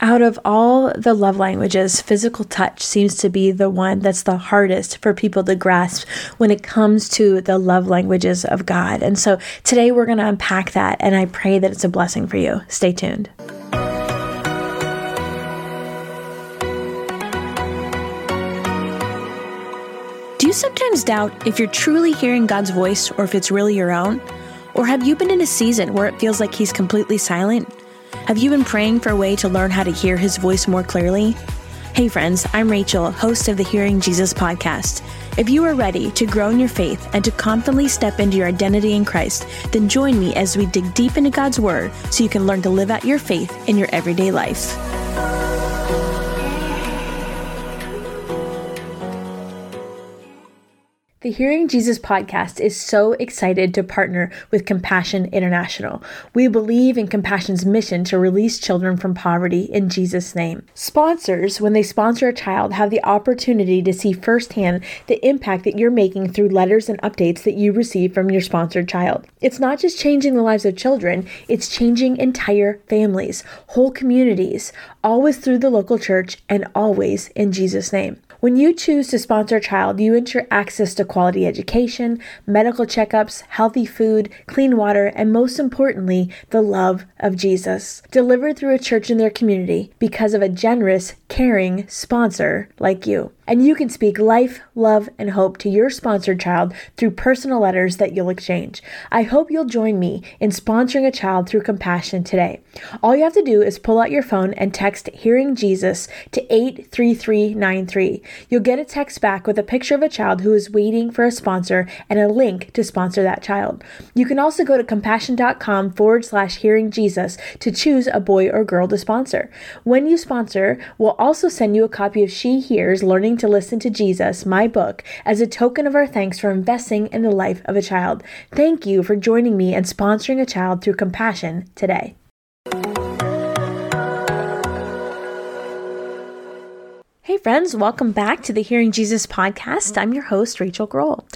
Out of all the love languages, physical touch seems to be the one that's the hardest for people to grasp when it comes to the love languages of God. And so today we're going to unpack that, and I pray that it's a blessing for you. Stay tuned. Do you sometimes doubt if you're truly hearing God's voice or if it's really your own? Or have you been in a season where it feels like He's completely silent? Have you been praying for a way to learn how to hear his voice more clearly? Hey, friends, I'm Rachael, host of the Hearing Jesus podcast. If you are ready to grow in your faith and to confidently step into your identity in Christ, then join me as we dig deep into God's Word so you can learn to live out your faith in your everyday life. The Hearing Jesus podcast is so excited to partner with Compassion International. We believe in Compassion's mission to release children from poverty in Jesus' name. Sponsors, when they sponsor a child, have the opportunity to see firsthand the impact that you're making through letters and updates that you receive from your sponsored child. It's not just changing the lives of children, it's changing entire families, whole communities, always through the local church and always in Jesus' name. When you choose to sponsor a child, you ensure access to quality education, medical checkups, healthy food, clean water, and most importantly, the love of Jesus, delivered through a church in their community because of a generous, caring sponsor like you. And you can speak life, love, and hope to your sponsored child through personal letters that you'll exchange. I hope you'll join me in sponsoring a child through compassion today. All you have to do is pull out your phone and text Hearing Jesus to 83393. You'll get a text back with a picture of a child who is waiting for a sponsor and a link to sponsor that child. You can also go to compassion.com forward slash hearing Jesus to choose a boy or girl to sponsor. When you sponsor, we'll also send you a copy of She Hears Learning to listen to Jesus, my book, as a token of our thanks for investing in the life of a child. Thank you for joining me and sponsoring a child through compassion today. Friends, welcome back to the Hearing Jesus podcast. I'm your host, Rachael Groll.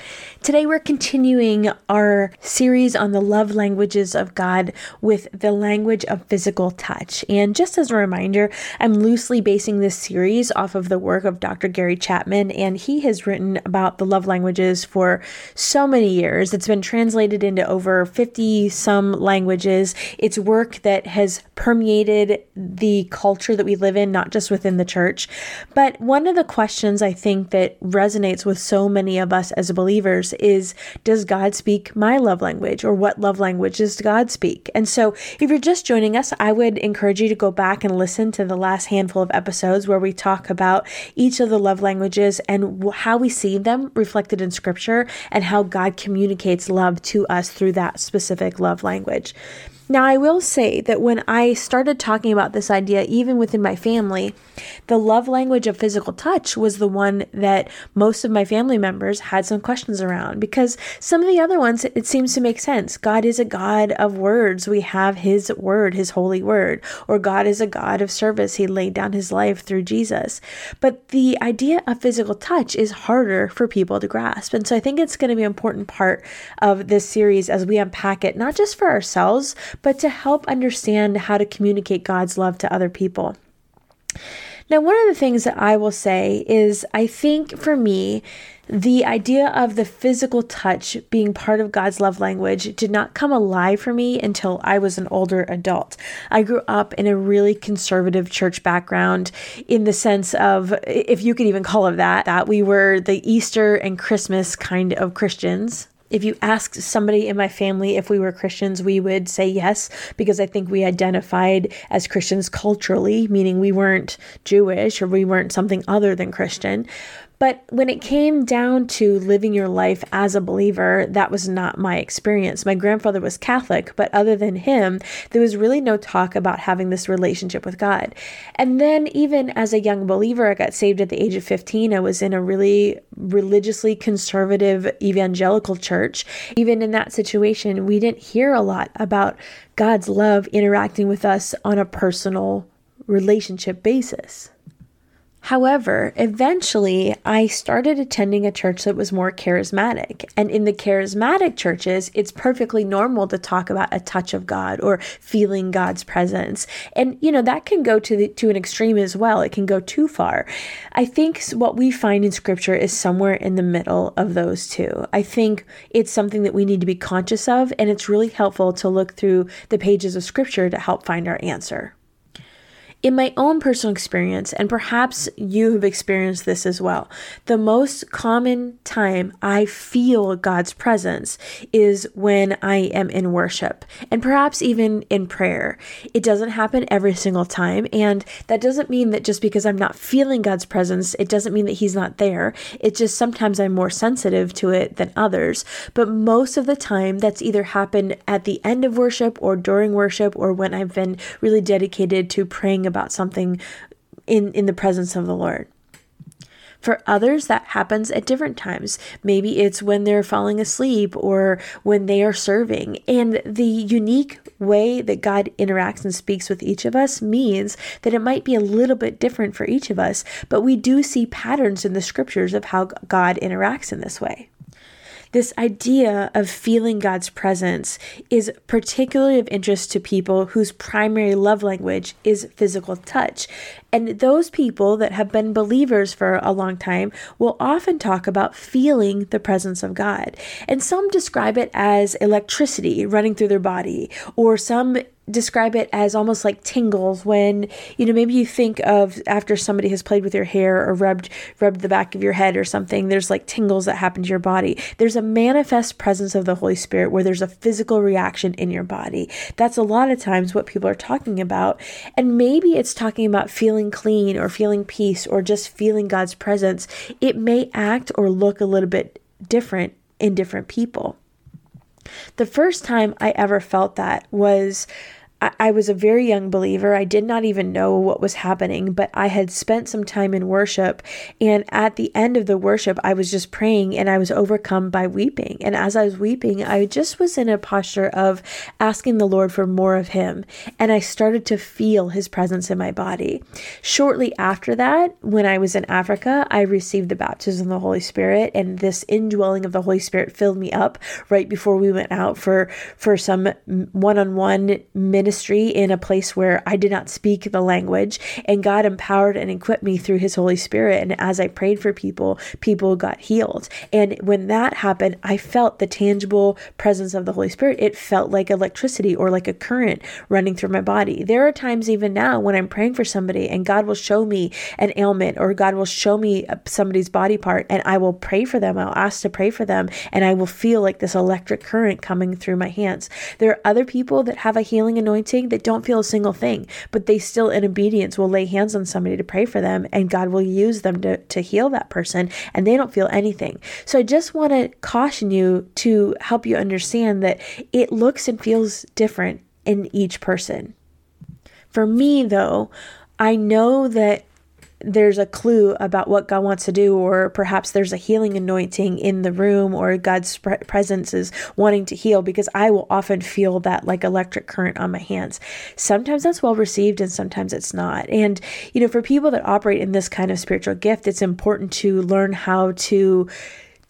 Today, we're continuing our series on the love languages of God with the language of physical touch. And just as a reminder, I'm loosely basing this series off of the work of Dr. Gary Chapman, and he has written about the love languages for so many years. It's been translated into over 50 some languages. It's work that has permeated the culture that we live in, not just within the church. But one of the questions I think that resonates with so many of us as believers is Does God speak my love language? Or what love language does God speak? And so if you're just joining us, I would encourage you to go back and listen to the last handful of episodes where we talk about each of the love languages and how we see them reflected in Scripture and how God communicates love to us through that specific love language. Now, I will say that when I started talking about this idea, even within my family, the love language of physical touch was the one that most of my family members had some questions around because some of the other ones, it seems to make sense. God is a God of words. We have His word, His holy word, or God is a God of service. He laid down His life through Jesus. But the idea of physical touch is harder for people to grasp. And so I think it's going to be an important part of this series as we unpack it, not just for ourselves, but to help understand how to communicate God's love to other people. Now, one of the things that I will say is I think for me, the idea of the physical touch being part of God's love language did not come alive for me until I was an older adult. I grew up in a really conservative church background in the sense of, if you could even call it that, that we were the Easter and Christmas kind of Christians if you asked somebody in my family if we were Christians, we would say yes, because I think we identified as Christians culturally, meaning we weren't Jewish or we weren't something other than Christian. But when it came down to living your life as a believer, that was not my experience. My grandfather was Catholic, but other than him, there was really no talk about having this relationship with God. And then, even as a young believer, I got saved at the age of 15. I was in a really religiously conservative evangelical church. Even in that situation, we didn't hear a lot about God's love interacting with us on a personal relationship basis. However, eventually I started attending a church that was more charismatic. And in the charismatic churches, it's perfectly normal to talk about a touch of God or feeling God's presence. And you know, that can go to the, to an extreme as well. It can go too far. I think what we find in scripture is somewhere in the middle of those two. I think it's something that we need to be conscious of and it's really helpful to look through the pages of scripture to help find our answer. In my own personal experience, and perhaps you have experienced this as well, the most common time I feel God's presence is when I am in worship and perhaps even in prayer. It doesn't happen every single time, and that doesn't mean that just because I'm not feeling God's presence, it doesn't mean that He's not there. It's just sometimes I'm more sensitive to it than others. But most of the time, that's either happened at the end of worship or during worship or when I've been really dedicated to praying about something in in the presence of the Lord. For others, that happens at different times. Maybe it's when they're falling asleep or when they are serving. And the unique way that God interacts and speaks with each of us means that it might be a little bit different for each of us, but we do see patterns in the scriptures of how God interacts in this way. This idea of feeling God's presence is particularly of interest to people whose primary love language is physical touch. And those people that have been believers for a long time will often talk about feeling the presence of God. And some describe it as electricity running through their body, or some describe it as almost like tingles when you know maybe you think of after somebody has played with your hair or rubbed rubbed the back of your head or something there's like tingles that happen to your body. There's a manifest presence of the holy spirit where there's a physical reaction in your body. That's a lot of times what people are talking about. And maybe it's talking about feeling clean or feeling peace or just feeling god's presence. It may act or look a little bit different in different people. The first time I ever felt that was I, was a very young believer. I did not even know what was happening, but I had spent some time in worship. And at the end of the worship, I was just praying and I was overcome by weeping. And as I was weeping, I just was in a posture of asking the Lord for more of Him. And I started to feel His presence in my body. Shortly after that, when I was in Africa, I received the baptism of the Holy Spirit. And this indwelling of the Holy Spirit filled me up right before we went out for, for some one on one ministry ministry in a place where I did not speak the language, and God empowered and equipped me through His Holy Spirit. And as I prayed for people, people got healed. And when that happened, I felt the tangible presence of the Holy Spirit. It felt like electricity or like a current running through my body. There are times, even now, when I'm praying for somebody and God will show me an ailment or God will show me uh, somebody's body part, and I will pray for them. I'll ask to pray for them, and I will feel like this electric current coming through my hands. There are other people that have a healing anointing anointing that don't feel a single thing, but they still, in obedience, will lay hands on somebody to pray for them, and God will use them to, to heal that person, and they don't feel anything. So I just want to caution you to help you understand that it looks and feels different in each person. For me, though, I know that there's a clue about what God wants to do, or perhaps there's a healing anointing in the room, or God's presence is wanting to heal, because I will often feel that like electric current on my hands. Sometimes that's well received, and sometimes it's not. And, you know, for people that operate in this kind of spiritual gift, it's important to learn how to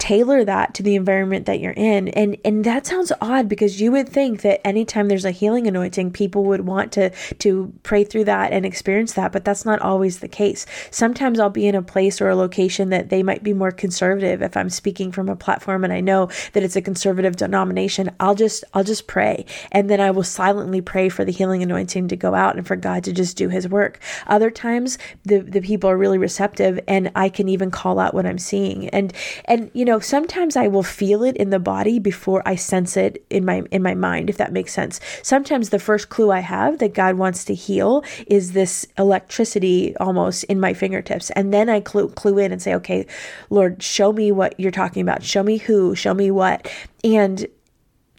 tailor that to the environment that you're in. And and that sounds odd because you would think that anytime there's a healing anointing, people would want to to pray through that and experience that, but that's not always the case. Sometimes I'll be in a place or a location that they might be more conservative if I'm speaking from a platform and I know that it's a conservative denomination, I'll just I'll just pray and then I will silently pray for the healing anointing to go out and for God to just do his work. Other times the the people are really receptive and I can even call out what I'm seeing. And and you know know, sometimes I will feel it in the body before I sense it in my in my mind, if that makes sense. Sometimes the first clue I have that God wants to heal is this electricity almost in my fingertips. And then I clue, clue in and say, okay, Lord, show me what you're talking about. Show me who, show me what. And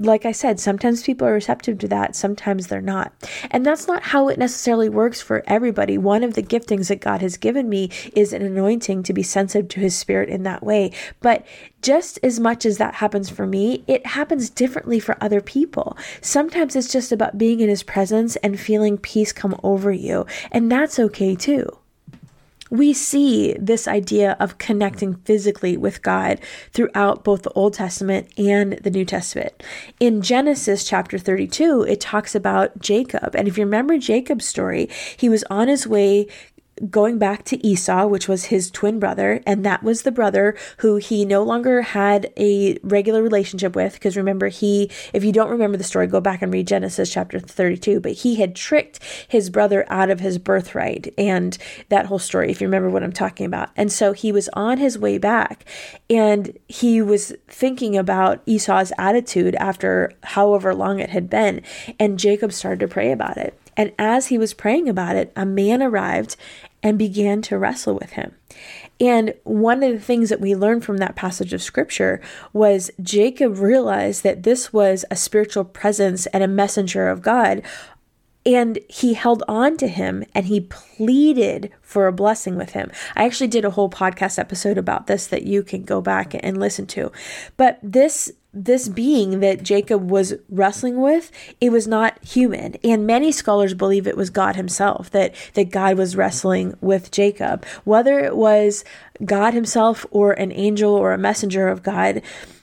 like I said, sometimes people are receptive to that, sometimes they're not. And that's not how it necessarily works for everybody. One of the giftings that God has given me is an anointing to be sensitive to his spirit in that way. But just as much as that happens for me, it happens differently for other people. Sometimes it's just about being in his presence and feeling peace come over you, and that's okay too. We see this idea of connecting physically with God throughout both the Old Testament and the New Testament. In Genesis chapter 32, it talks about Jacob. And if you remember Jacob's story, he was on his way going back to Esau, which was his twin brother, and that was the brother who he no longer had a regular relationship with. Because remember, he, if you don't remember the story, go back and read Genesis chapter 32. But he had tricked his brother out of his birthright and that whole story, if you remember what I'm talking about. And so he was on his way back and he was thinking about Esau's attitude after however long it had been. And Jacob started to pray about it. And as he was praying about it, a man arrived and began to wrestle with him. And one of the things that we learned from that passage of scripture was Jacob realized that this was a spiritual presence and a messenger of God. And he held on to him and he pleaded for a blessing with him. I actually did a whole podcast episode about this that you can go back and listen to. But this this being that Jacob was wrestling with, it was not human. And many scholars believe it was God himself, that, that God was wrestling with Jacob. Whether it was God himself or an angel or a messenger of God,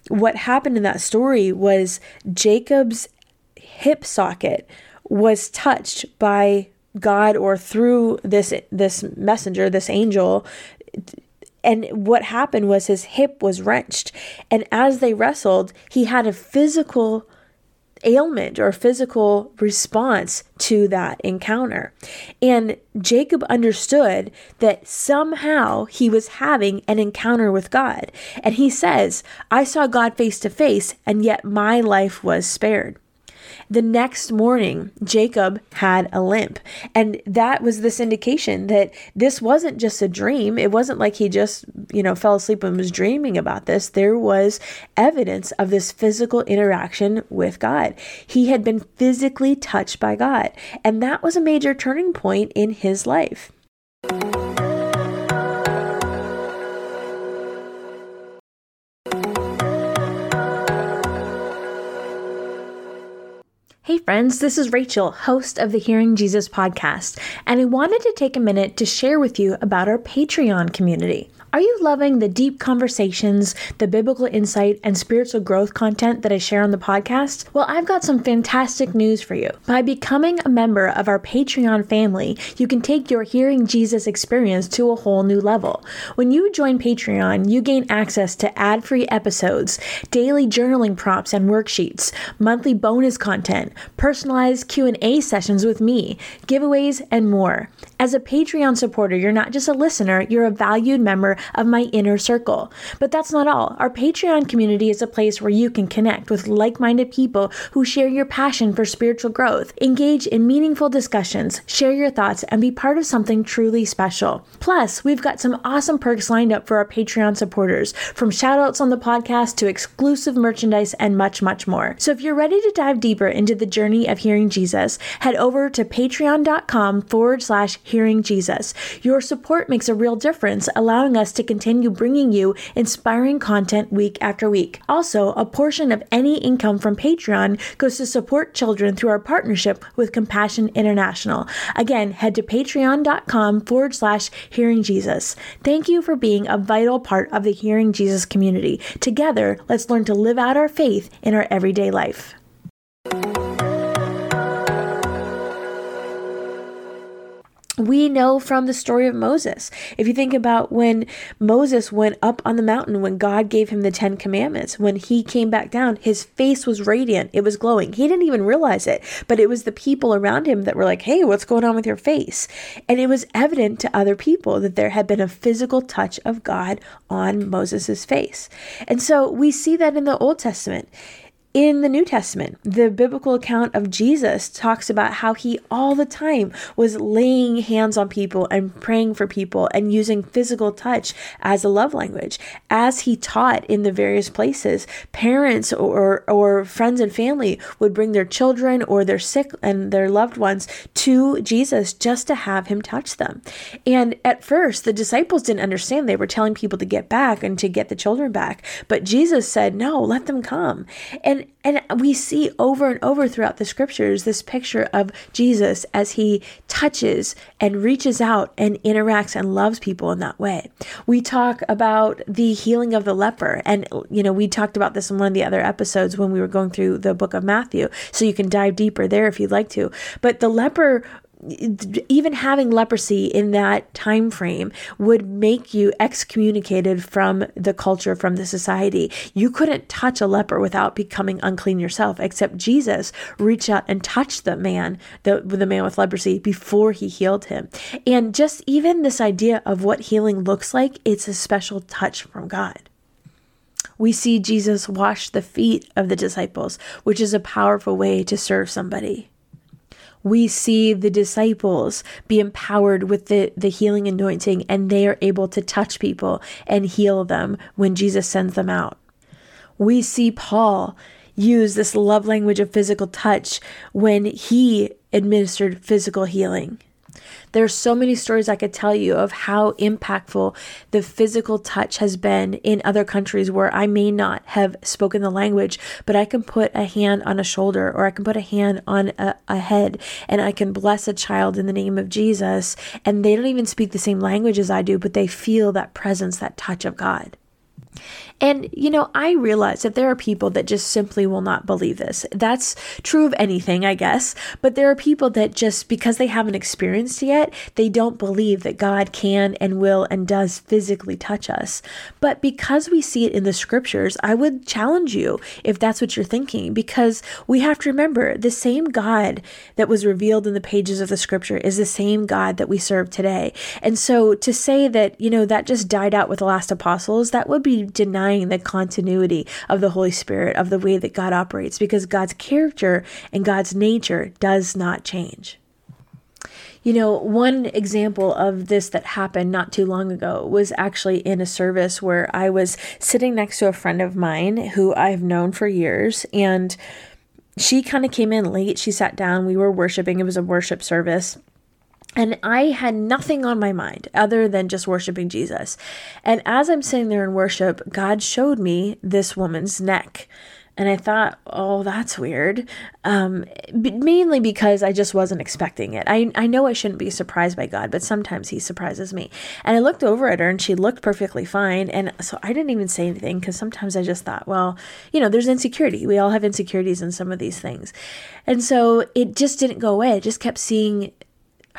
what happened in that story was Jacob's hip socket was touched by God or through this this messenger, this angel and what happened was his hip was wrenched. And as they wrestled, he had a physical ailment or physical response to that encounter. And Jacob understood that somehow he was having an encounter with God. And he says, I saw God face to face, and yet my life was spared. The next morning, Jacob had a limp. And that was this indication that this wasn't just a dream. It wasn't like he just, you know, fell asleep and was dreaming about this. There was evidence of this physical interaction with God. He had been physically touched by God. And that was a major turning point in his life. Friends, this is Rachael, host of the Hearing Jesus podcast, and I wanted to take a minute to share with you about our Patreon community. Are you loving the deep conversations, the biblical insight, and spiritual growth content that I share on the podcast? Well, I've got some fantastic news for you. By becoming a member of our Patreon family, you can take your Hearing Jesus experience to a whole new level. When you join Patreon, you gain access to ad free episodes, daily journaling prompts and worksheets, monthly bonus content, personalized Q&A sessions with me, giveaways, and more. As a Patreon supporter, you're not just a listener, you're a valued member of my inner circle. But that's not all. Our Patreon community is a place where you can connect with like minded people who share your passion for spiritual growth, engage in meaningful discussions, share your thoughts, and be part of something truly special. Plus, we've got some awesome perks lined up for our Patreon supporters, from shoutouts on the podcast to exclusive merchandise and much, much more. So if you're ready to dive deeper into the journey of hearing Jesus, head over to patreon.com forward slash hearing Jesus. Your support makes a real difference, allowing us to continue bringing you inspiring content week after week. Also, a portion of any income from Patreon goes to support children through our partnership with Compassion International. Again, head to patreon.com forward slash hearing Jesus. Thank you for being a vital part of the Hearing Jesus community. Together, let's learn to live out our faith in our everyday life. We know from the story of Moses. If you think about when Moses went up on the mountain, when God gave him the Ten Commandments, when he came back down, his face was radiant, it was glowing. He didn't even realize it, but it was the people around him that were like, hey, what's going on with your face? And it was evident to other people that there had been a physical touch of God on Moses' face. And so we see that in the Old Testament in the New Testament, the biblical account of Jesus talks about how he all the time was laying hands on people and praying for people and using physical touch as a love language. As he taught in the various places, parents or, or friends and family would bring their children or their sick and their loved ones to Jesus just to have him touch them. And at first, the disciples didn't understand. They were telling people to get back and to get the children back. But Jesus said, No, let them come. And And and we see over and over throughout the scriptures this picture of Jesus as he touches and reaches out and interacts and loves people in that way. We talk about the healing of the leper and you know, we talked about this in one of the other episodes when we were going through the book of Matthew. So you can dive deeper there if you'd like to. But the leper even having leprosy in that time frame would make you excommunicated from the culture from the society. You couldn't touch a leper without becoming unclean yourself except jesus reached out and touched the man the, the man with leprosy before he healed him. And just even this idea of what healing looks like it's a special touch from god. We see Jesus wash the feet of the disciples, which is a powerful way to serve somebody we see the disciples be empowered with the, the healing anointing and they are able to touch people and heal them when Jesus sends them out. We see Paul use this love language of physical touch when he administered physical healing. There's so many stories I could tell you of how impactful the physical touch has been in other countries where I may not have spoken the language, but I can put a hand on a shoulder or I can put a hand on a, a head and I can bless a child in the name of Jesus. And they don't even speak the same language as I do, but they feel that presence, that touch of God. And, you know, I realize that there are people that just simply will not believe this. That's true of anything, I guess. But there are people that just because they haven't experienced yet, they don't believe that God can and will and does physically touch us. But because we see it in the scriptures, I would challenge you if that's what you're thinking, because we have to remember the same God that was revealed in the pages of the scripture is the same God that we serve today. And so to say that, you know, that just died out with the last apostles, that would be denying the continuity of the Holy Spirit, of the way that God operates, because God's character and God's nature does not change. You know, one example of this that happened not too long ago was actually in a service where I was sitting next to a friend of mine who I've known for years. And she kind of came in late. She sat down. We were worshiping, it was a worship service. And I had nothing on my mind other than just worshiping Jesus. And as I'm sitting there in worship, God showed me this woman's neck. And I thought, oh, that's weird. Um, mainly because I just wasn't expecting it. I, I know I shouldn't be surprised by God, but sometimes He surprises me. And I looked over at her and she looked perfectly fine. And so I didn't even say anything because sometimes I just thought, well, you know, there's insecurity. We all have insecurities in some of these things. And so it just didn't go away. I just kept seeing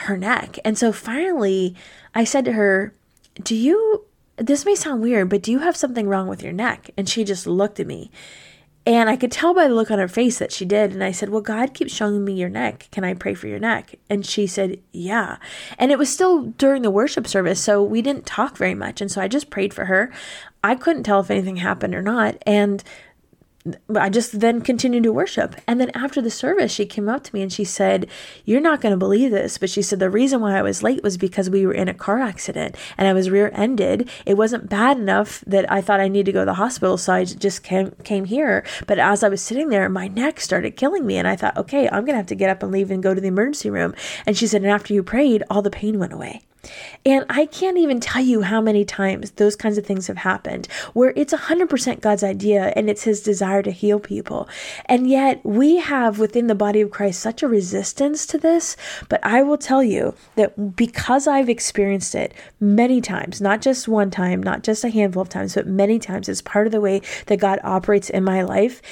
her neck. And so finally, I said to her, Do you, this may sound weird, but do you have something wrong with your neck? And she just looked at me. And I could tell by the look on her face that she did. And I said, Well, God keeps showing me your neck. Can I pray for your neck? And she said, Yeah. And it was still during the worship service. So we didn't talk very much. And so I just prayed for her. I couldn't tell if anything happened or not. And I just then continued to worship. And then after the service, she came up to me and she said, You're not going to believe this. But she said, The reason why I was late was because we were in a car accident and I was rear ended. It wasn't bad enough that I thought I needed to go to the hospital. So I just came, came here. But as I was sitting there, my neck started killing me. And I thought, Okay, I'm going to have to get up and leave and go to the emergency room. And she said, And after you prayed, all the pain went away. And I can't even tell you how many times those kinds of things have happened where it's 100% God's idea and it's his desire to heal people. And yet we have within the body of Christ such a resistance to this. But I will tell you that because I've experienced it many times, not just one time, not just a handful of times, but many times as part of the way that God operates in my life,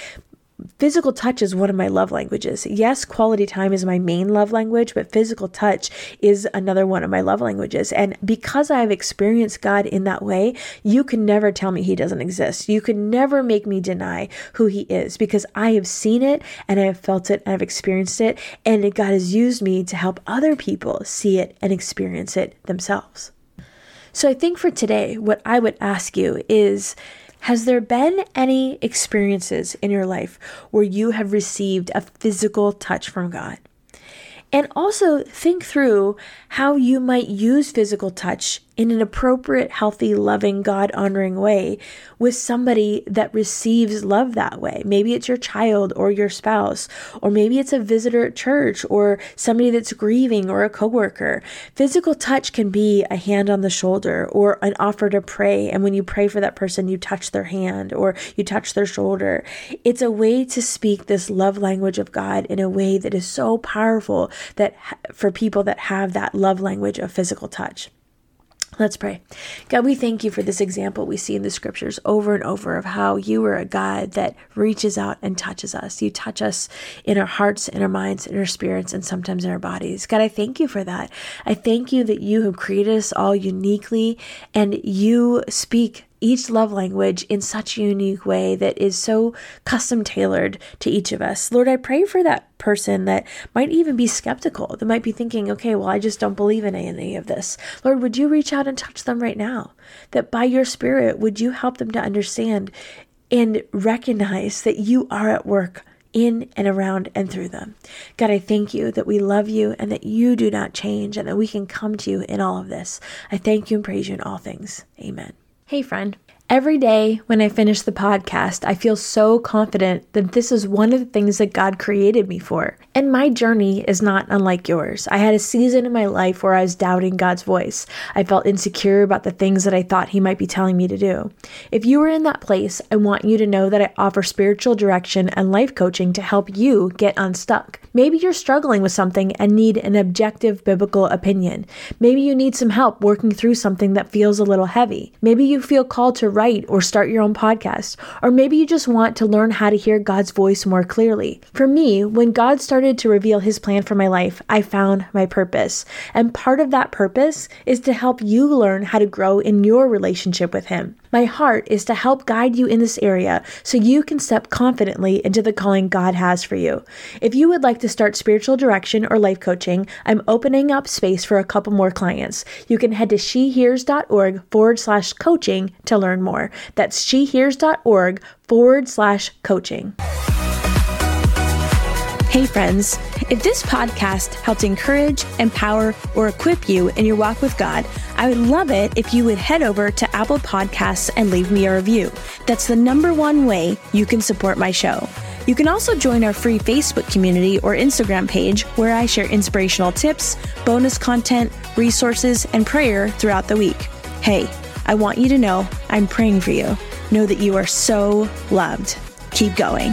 physical touch is one of my love languages. Yes, quality time is my main love language, but physical touch is another one of my love languages. And because I've experienced God in that way, you can never tell me He doesn't exist. You can never make me deny who He is because I have seen it and I have felt it and I've experienced it. And God has used me to help other people see it and experience it themselves. So I think for today, what I would ask you is, has there been any experiences in your life where you have received a physical touch from God? And also think through how you might use physical touch in an appropriate, healthy, loving, God honoring way with somebody that receives love that way. Maybe it's your child or your spouse, or maybe it's a visitor at church or somebody that's grieving or a coworker. Physical touch can be a hand on the shoulder or an offer to pray. And when you pray for that person, you touch their hand or you touch their shoulder. It's a way to speak this love language of God in a way that is so powerful that for people that have that love language of physical touch. Let's pray. God, we thank you for this example we see in the scriptures over and over of how you are a God that reaches out and touches us. You touch us in our hearts, in our minds, in our spirits, and sometimes in our bodies. God, I thank you for that. I thank you that you have created us all uniquely and you speak each love language in such a unique way that is so custom tailored to each of us. Lord, I pray for that person that might even be skeptical, that might be thinking, okay, well, I just don't believe in any of this. Lord, would you reach out and touch them right now? That by your spirit, would you help them to understand and recognize that you are at work in and around and through them. God, I thank you that we love you and that you do not change and that we can come to you in all of this. I thank you and praise you in all things. Amen. Hey, friend. Every day when I finish the podcast, I feel so confident that this is one of the things that God created me for. And my journey is not unlike yours. I had a season in my life where I was doubting God's voice. I felt insecure about the things that I thought He might be telling me to do. If you are in that place, I want you to know that I offer spiritual direction and life coaching to help you get unstuck. Maybe you're struggling with something and need an objective biblical opinion. Maybe you need some help working through something that feels a little heavy. Maybe you feel called to write or start your own podcast. Or maybe you just want to learn how to hear God's voice more clearly. For me, when God started to reveal his plan for my life, I found my purpose. And part of that purpose is to help you learn how to grow in your relationship with him. My heart is to help guide you in this area so you can step confidently into the calling God has for you. If you would like to start spiritual direction or life coaching, I'm opening up space for a couple more clients. You can head to shehears.org forward slash coaching to learn more. That's shehears.org forward slash coaching. Hey, friends. If this podcast helped encourage, empower, or equip you in your walk with God, I would love it if you would head over to Apple Podcasts and leave me a review. That's the number one way you can support my show. You can also join our free Facebook community or Instagram page where I share inspirational tips, bonus content, resources, and prayer throughout the week. Hey, I want you to know I'm praying for you. Know that you are so loved. Keep going.